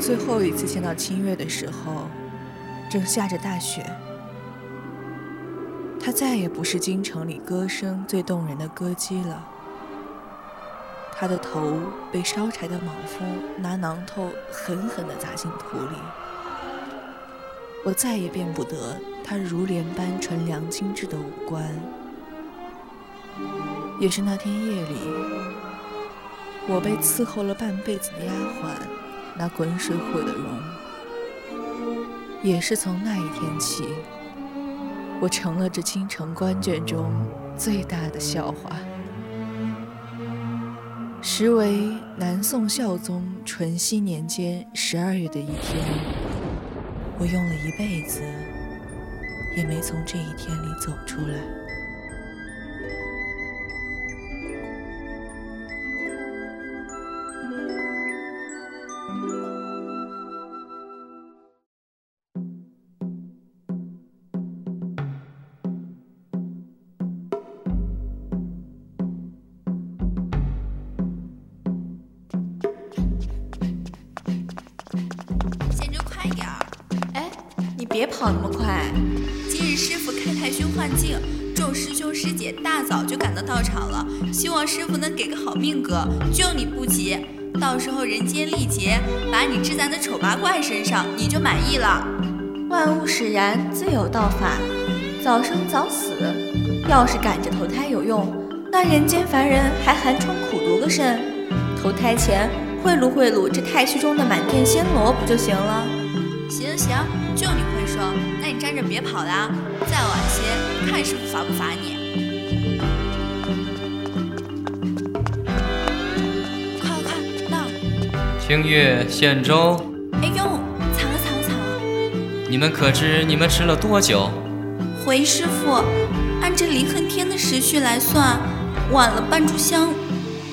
最后一次见到清月的时候，正下着大雪。她再也不是京城里歌声最动人的歌姬了。她的头被烧柴的莽夫拿榔头狠狠地砸进土里。我再也辨不得她如莲般纯良精致的五官。也是那天夜里，我被伺候了半辈子的丫鬟，那滚水毁了容。也是从那一天起，我成了这京城官眷中最大的笑话。时为南宋孝宗淳熙年间十二月的一天，我用了一辈子，也没从这一天里走出来。别跑那么快！今日师傅开太虚幻境，众师兄师姐大早就赶到道场了，希望师傅能给个好命格，就你不急。到时候人间历劫，把你治在那丑八怪身上，你就满意了。万物使然，自有道法，早生早死。要是赶着投胎有用，那人间凡人还寒窗苦读个甚？投胎前贿赂贿赂这太虚中的满天仙罗不就行了？行行，就你说，那你站着别跑啦，再晚些看师傅罚不罚你。快快快，那清月、献粥。哎呦，藏了藏了藏了。你们可知你们迟了多久？回师傅，按这离恨天的时序来算，晚了半炷香。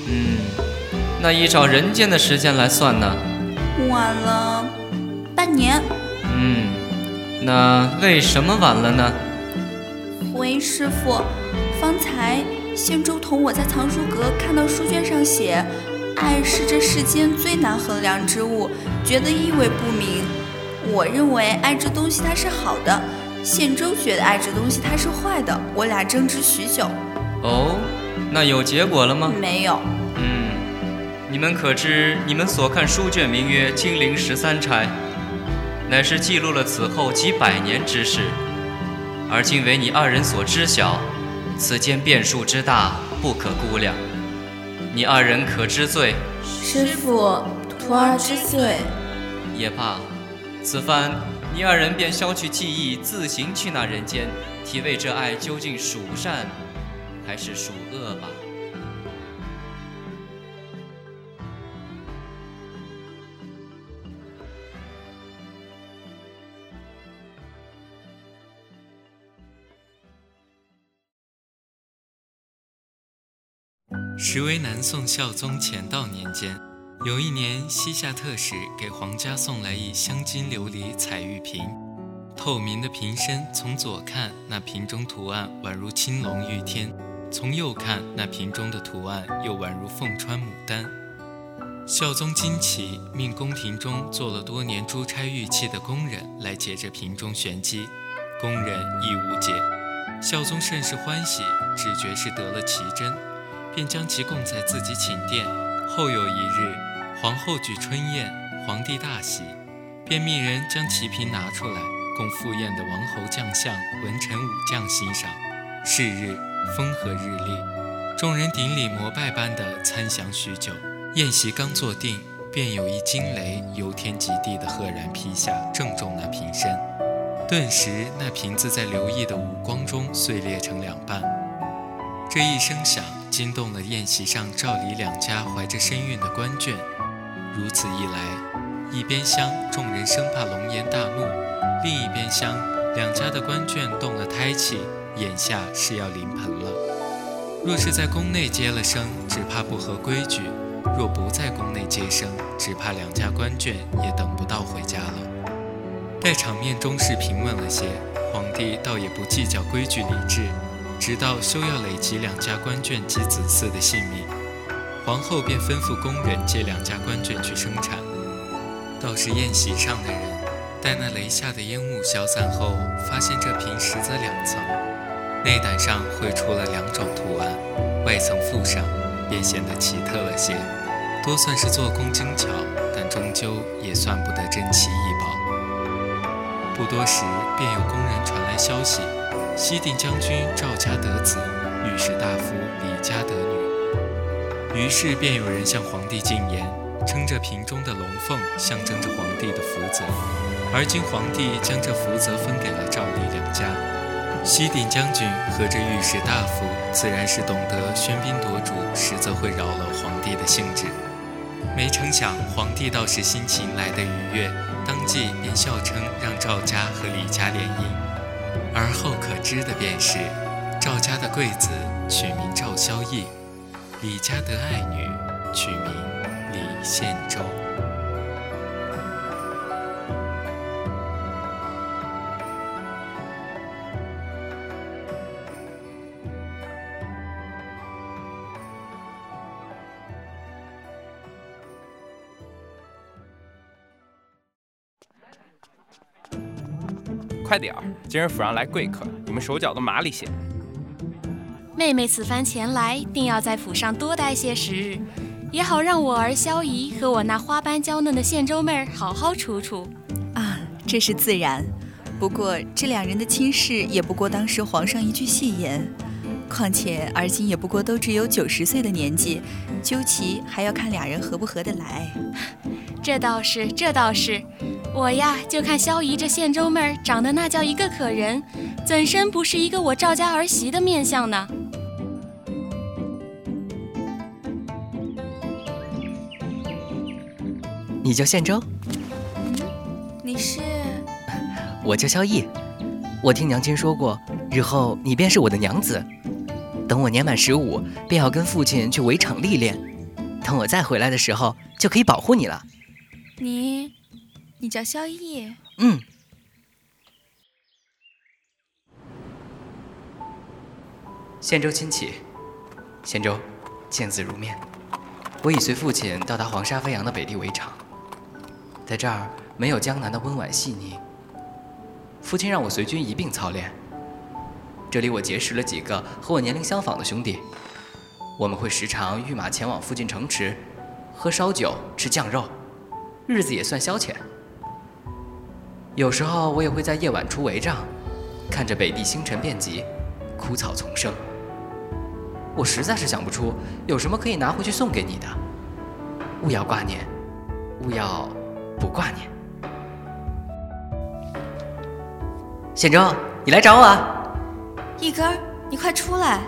嗯，那依照人间的时间来算呢？晚了。半年，嗯，那为什么晚了呢？回师傅，方才仙周同我在藏书阁看到书卷上写，爱是这世间最难衡量之物，觉得意味不明。我认为爱这东西它是好的，仙周觉得爱这东西它是坏的，我俩争执许久。哦，那有结果了吗？没有。嗯，你们可知你们所看书卷名曰《金陵十三钗》？乃是记录了此后几百年之事，而今为你二人所知晓，此间变数之大，不可估量。你二人可知罪？师傅，徒儿知罪。也罢，此番你二人便消去记忆，自行去那人间，体味这爱究竟属善还是属恶吧。时为南宋孝宗乾道年间，有一年，西夏特使给皇家送来一镶金琉璃彩玉瓶，透明的瓶身，从左看，那瓶中图案宛如青龙御天；从右看，那瓶中的图案又宛如凤穿牡丹。孝宗惊奇，命宫廷中做了多年珠钗玉器的工人来解这瓶中玄机，工人亦无解。孝宗甚是欢喜，只觉是得了奇珍。便将其供在自己寝殿。后有一日，皇后举春宴，皇帝大喜，便命人将奇瓶拿出来，供赴宴的王侯将相、文臣武将欣赏。是日风和日丽，众人顶礼膜拜般的参详许久。宴席刚坐定，便有一惊雷由天及地的赫然劈下，正中那瓶身。顿时，那瓶子在刘毅的五光中碎裂成两半。这一声响。惊动了宴席上赵李两家怀着身孕的官眷，如此一来，一边厢众人生怕龙颜大怒，另一边厢两家的官眷动了胎气，眼下是要临盆了。若是在宫内接了生，只怕不合规矩；若不在宫内接生，只怕两家官眷也等不到回家了。待场面中事平稳了些，皇帝倒也不计较规矩礼制。直到休要累及两家官眷及子嗣的性命，皇后便吩咐工人借两家官眷去生产。倒是宴席上的人，待那雷下的烟雾消散后，发现这瓶实则两层，内胆上绘出了两种图案，外层附上，便显得奇特了些。多算是做工精巧，但终究也算不得珍奇异宝。不多时，便有宫人传来消息：西定将军赵家得子，御史大夫李家得女。于是便有人向皇帝进言。称这瓶中的龙凤象征着皇帝的福泽，而今皇帝将这福泽分给了赵李两家。西定将军和这御史大夫自然是懂得喧宾夺主，实则会扰了皇帝的兴致。没成想皇帝倒是心情来得愉悦，当即便笑称让赵家和李家联姻。而后可知的便是，赵家的贵子取名赵萧义，李家的爱女取名。李献周。快点儿！今儿府上来贵客，你们手脚都麻利些。妹妹此番前来，定要在府上多待些时日。也好让我儿萧仪和我那花般娇嫩的县州妹儿好好处处。啊，这是自然。不过这两人的亲事也不过当时皇上一句戏言。况且而今也不过都只有九十岁的年纪，究其还要看俩人合不合得来。这倒是，这倒是。我呀，就看萧姨这县州妹儿长得那叫一个可人，怎生不是一个我赵家儿媳的面相呢？你叫县州，嗯，你是？我叫萧逸，我听娘亲说过，日后你便是我的娘子。等我年满十五，便要跟父亲去围场历练。等我再回来的时候，就可以保护你了。你，你叫萧逸？嗯。献州亲戚，献州，见字如面。我已随父亲到达黄沙飞扬的北地围场。在这儿没有江南的温婉细腻。父亲让我随军一并操练。这里我结识了几个和我年龄相仿的兄弟，我们会时常御马前往附近城池，喝烧酒，吃酱肉，日子也算消遣。有时候我也会在夜晚出帷帐，看着北地星辰遍及，枯草丛生。我实在是想不出有什么可以拿回去送给你的。勿要挂念，勿要。不挂念，显州，你来找我啊！一根，你快出来！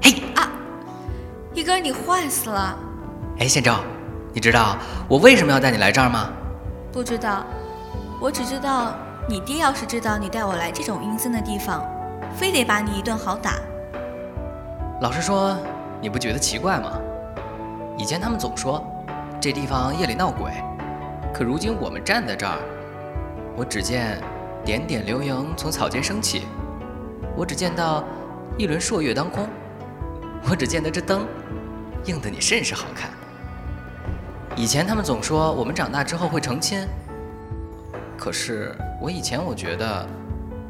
嘿啊！一根，你坏死了！哎，显州，你知道我为什么要带你来这儿吗？不知道，我只知道你爹要是知道你带我来这种阴森的地方，非得把你一顿好打。老实说，你不觉得奇怪吗？以前他们总说这地方夜里闹鬼。可如今我们站在这儿，我只见点点流萤从草间升起，我只见到一轮朔月当空，我只见得这灯映得你甚是好看。以前他们总说我们长大之后会成亲，可是我以前我觉得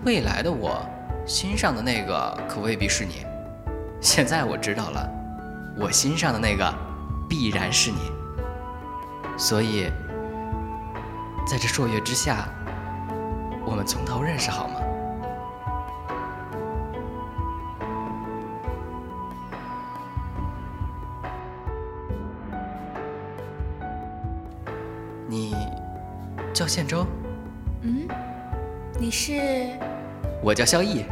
未来的我心上的那个可未必是你，现在我知道了，我心上的那个必然是你，所以。在这朔月之下，我们从头认识好吗？你叫宪州？嗯，你是？我叫萧逸，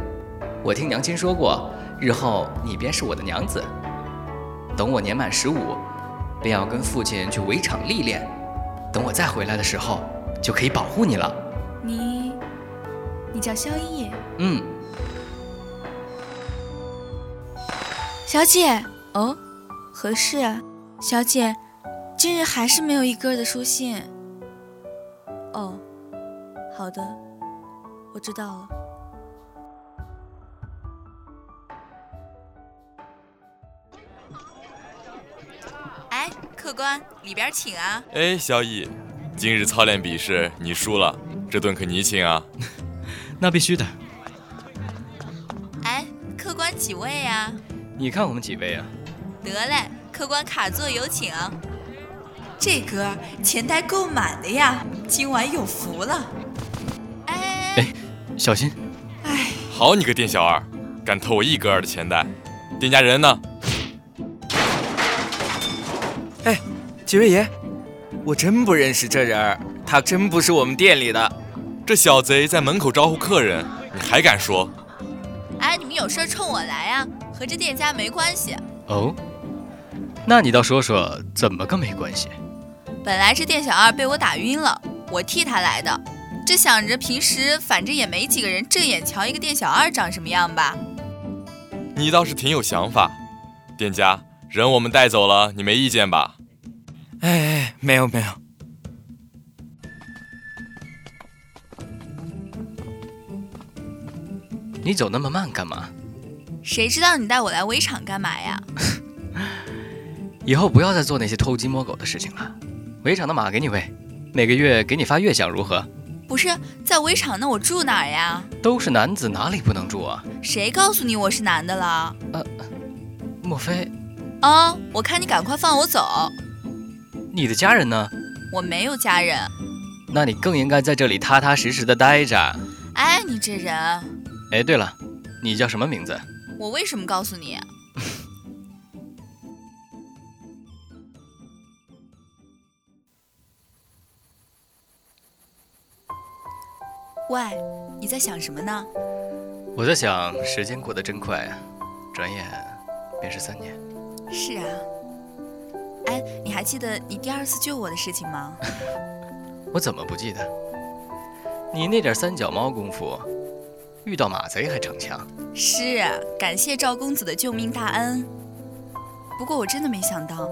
我听娘亲说过，日后你便是我的娘子。等我年满十五，便要跟父亲去围场历练。等我再回来的时候。就可以保护你了。你，你叫萧逸？嗯。小姐，哦，何事？小姐，今日还是没有一哥的书信。哦，好的，我知道了。哎，客官，里边请啊。哎，萧逸。今日操练比试你输了，这顿可你请啊。那必须的。哎，客官几位呀？你看我们几位啊？得嘞，客官卡座有请。这歌钱袋够满的呀，今晚有福了。小心！哎，好你个店小二，敢偷我一哥儿的钱袋，店家人呢？哎，几位爷，我真不认识这人儿，他真不是我们店里的。这小贼在门口招呼客人，你还敢说？哎，你们有事冲我来呀，和这店家没关系。哦，那你倒说说，怎么个没关系？本来这店小二被我打晕了，我替他来的。这想着平时反正也没几个人正眼瞧一个店小二长什么样吧。你倒是挺有想法，店家人我们带走了，你没意见吧？哎哎，没有没有。你走那么慢干嘛？谁知道你带我来围场干嘛呀？以后不要再做那些偷鸡摸狗的事情了。围场的马给你喂，每个月给你发月饷，如何？不是在围场，那我住哪儿呀？都是男子，哪里不能住啊？谁告诉你我是男的了？呃，莫非？啊！我看你赶快放我走。你的家人呢？我没有家人。那你更应该在这里踏踏实实的待着。哎，你这人。哎，对了，你叫什么名字？我为什么告诉你？喂，你在想什么呢？我在想，时间过得真快啊，转眼便是三年。是啊。哎，你还记得你第二次救我的事情吗？我怎么不记得？你那点三脚猫功夫，遇到马贼还逞强。是，感谢赵公子的救命大恩。不过我真的没想到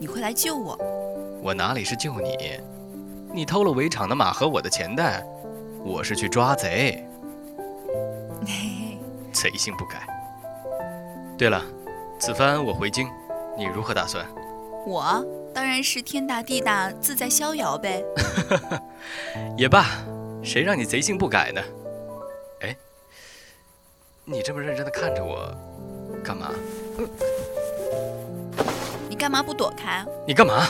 你会来救我。我哪里是救你？你偷了围场的马和我的钱袋。我是去抓贼，贼性不改。对了，此番我回京，你如何打算？我当然是天大地大，自在逍遥呗。也罢，谁让你贼性不改呢？哎，你这么认真的看着我，干嘛？你干嘛不躲开？你干嘛？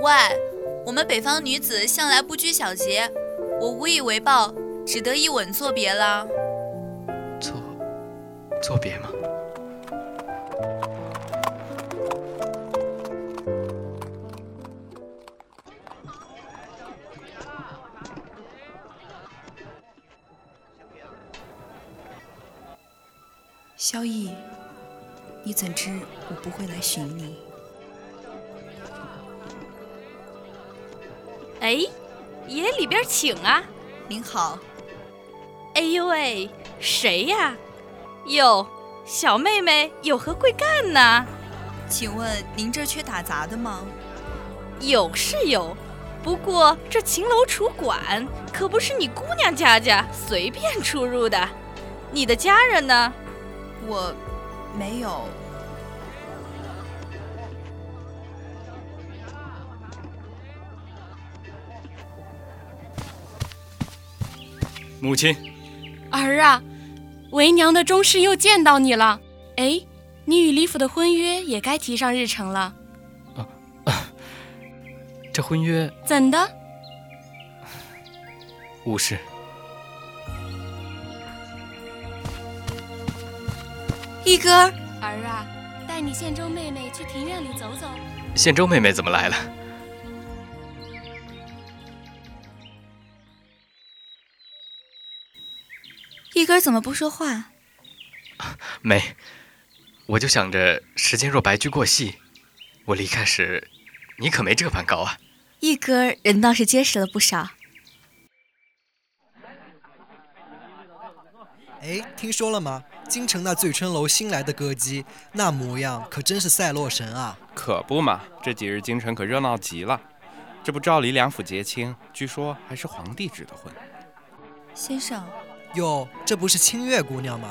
喂！我们北方女子向来不拘小节，我无以为报，只得一吻作别了。作作别吗？萧逸，你怎知我不会来寻你？哎，爷里边请啊！您好。哎呦喂，谁呀？哟，小妹妹有何贵干呢？请问您这缺打杂的吗？有是有，不过这秦楼楚馆可不是你姑娘家家随便出入的。你的家人呢？我，没有。母亲，儿啊，为娘的终是又见到你了。哎，你与李府的婚约也该提上日程了。啊啊！这婚约怎的？无事。一哥，儿啊，带你宪州妹妹去庭院里走走。宪州妹妹怎么来了？一哥怎么不说话？没，我就想着时间若白驹过隙，我离开时，你可没这般高啊。一哥人倒是结实了不少。哎，听说了吗？京城那醉春楼新来的歌姬，那模样可真是赛洛神啊！可不嘛，这几日京城可热闹极了。这不赵李两府结亲，据说还是皇帝指的婚。先生。哟，这不是清月姑娘吗？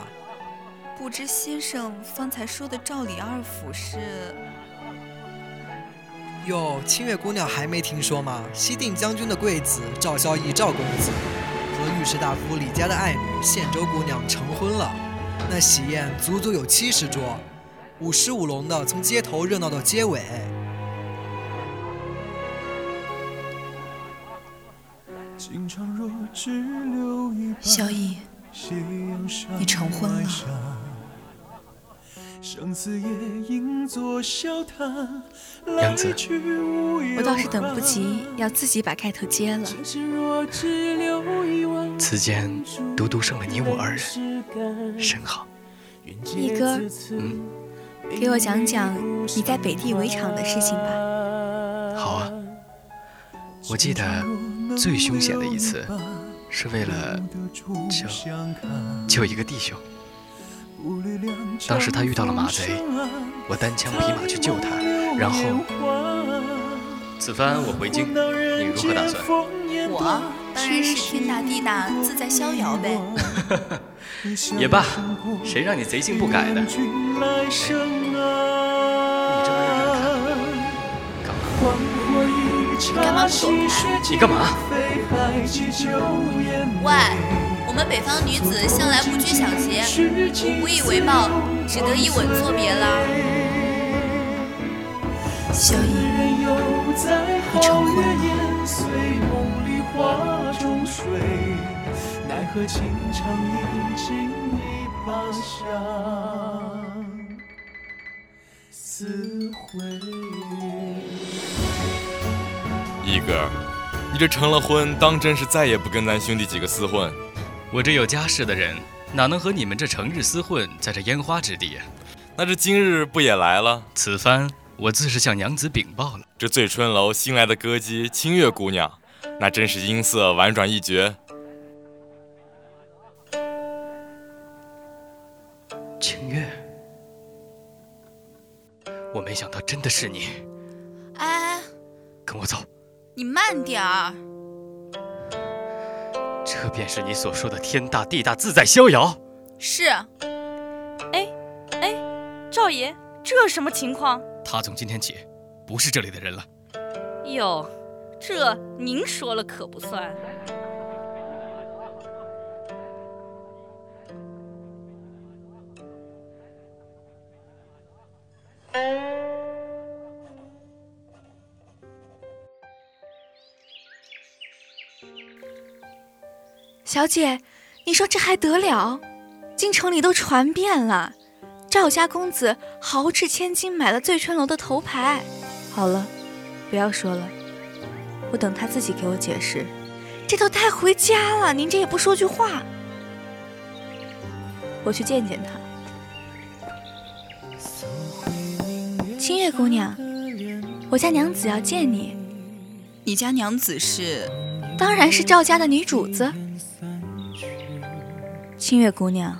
不知先生方才说的赵李二府是？哟，清月姑娘还没听说吗？西定将军的贵子赵萧义赵公子和御史大夫李家的爱女献州姑娘成婚了，那喜宴足足有七十桌，舞狮舞龙的，从街头热闹到街尾。萧逸，你成婚了。杨子，我倒是等不及要自己把盖头揭了。此间独独剩了你我二人，甚好。一哥，嗯，给我讲讲你在北地围场的事情吧。好啊，我记得最凶险的一次，是为了救救一个弟兄。当时他遇到了马贼，我单枪匹马去救他，然后此番我回京，你如何打算？我当然是天大地大，自在逍遥呗。也罢，谁让你贼性不改的？哎，真看，干嘛？不躲开？你干嘛？喂！我们北方女子向来不拘小节，我无以为报，只得一吻作别啦。萧逸，你成婚一哥，你这成了婚，当真是再也不跟咱兄弟几个厮混？我这有家室的人，哪能和你们这成日厮混在这烟花之地呀？那这今日不也来了？此番我自是向娘子禀报了。这醉春楼新来的歌姬清月姑娘，那真是音色婉转一绝。清月，我没想到真的是你。哎，跟我走。你慢点儿。这便是你所说的天大地大自在逍遥。是。哎哎，赵爷，这什么情况？他从今天起不是这里的人了。哟，这您说了可不算。小姐，你说这还得了？京城里都传遍了，赵家公子豪掷千金买了醉春楼的头牌。好了，不要说了，我等他自己给我解释。这都带回家了，您这也不说句话。我去见见他。清月姑娘，我家娘子要见你。你家娘子是？当然是赵家的女主子。清月姑娘，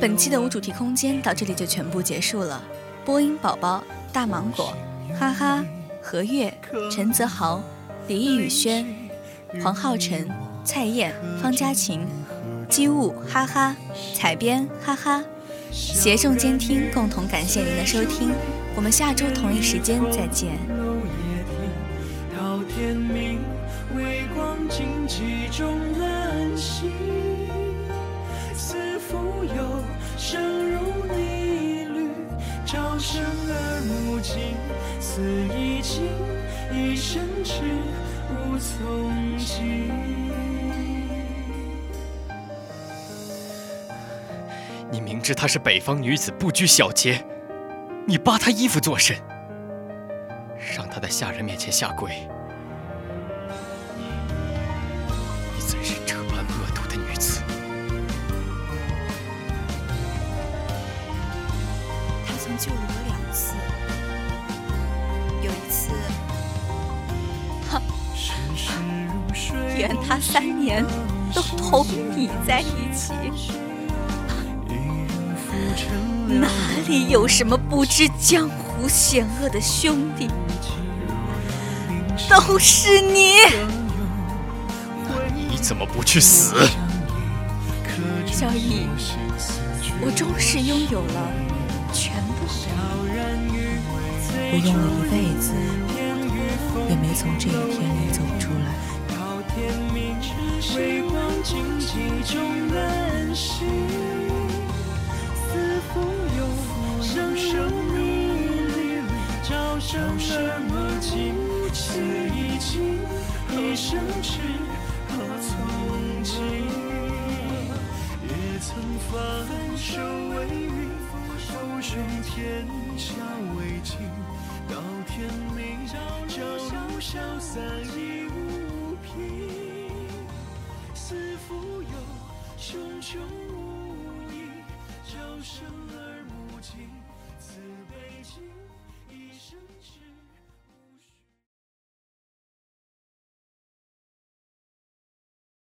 本期的无主题空间到这里就全部结束了。播音宝宝大芒果，哈哈。何月、陈泽豪、李宇轩、黄浩辰、蔡燕、方佳琴、机务、哈哈、采编、哈哈，携众监听，共同感谢您的收听，我们下周同一时间再见。到天明，微光荆棘中安息。似蜉蝣，生如逆旅，朝生而暮死。似一。只无从及。你明知她是北方女子，不拘小节，你扒她衣服作甚？让她在下人面前下跪，圆他三年都同你在一起。哪里有什么不知江湖险恶的兄弟？都是你！你怎么不去死？小乙，我终是拥有了全部。我用了一辈子，也没从这一天里走荆棘中奔袭。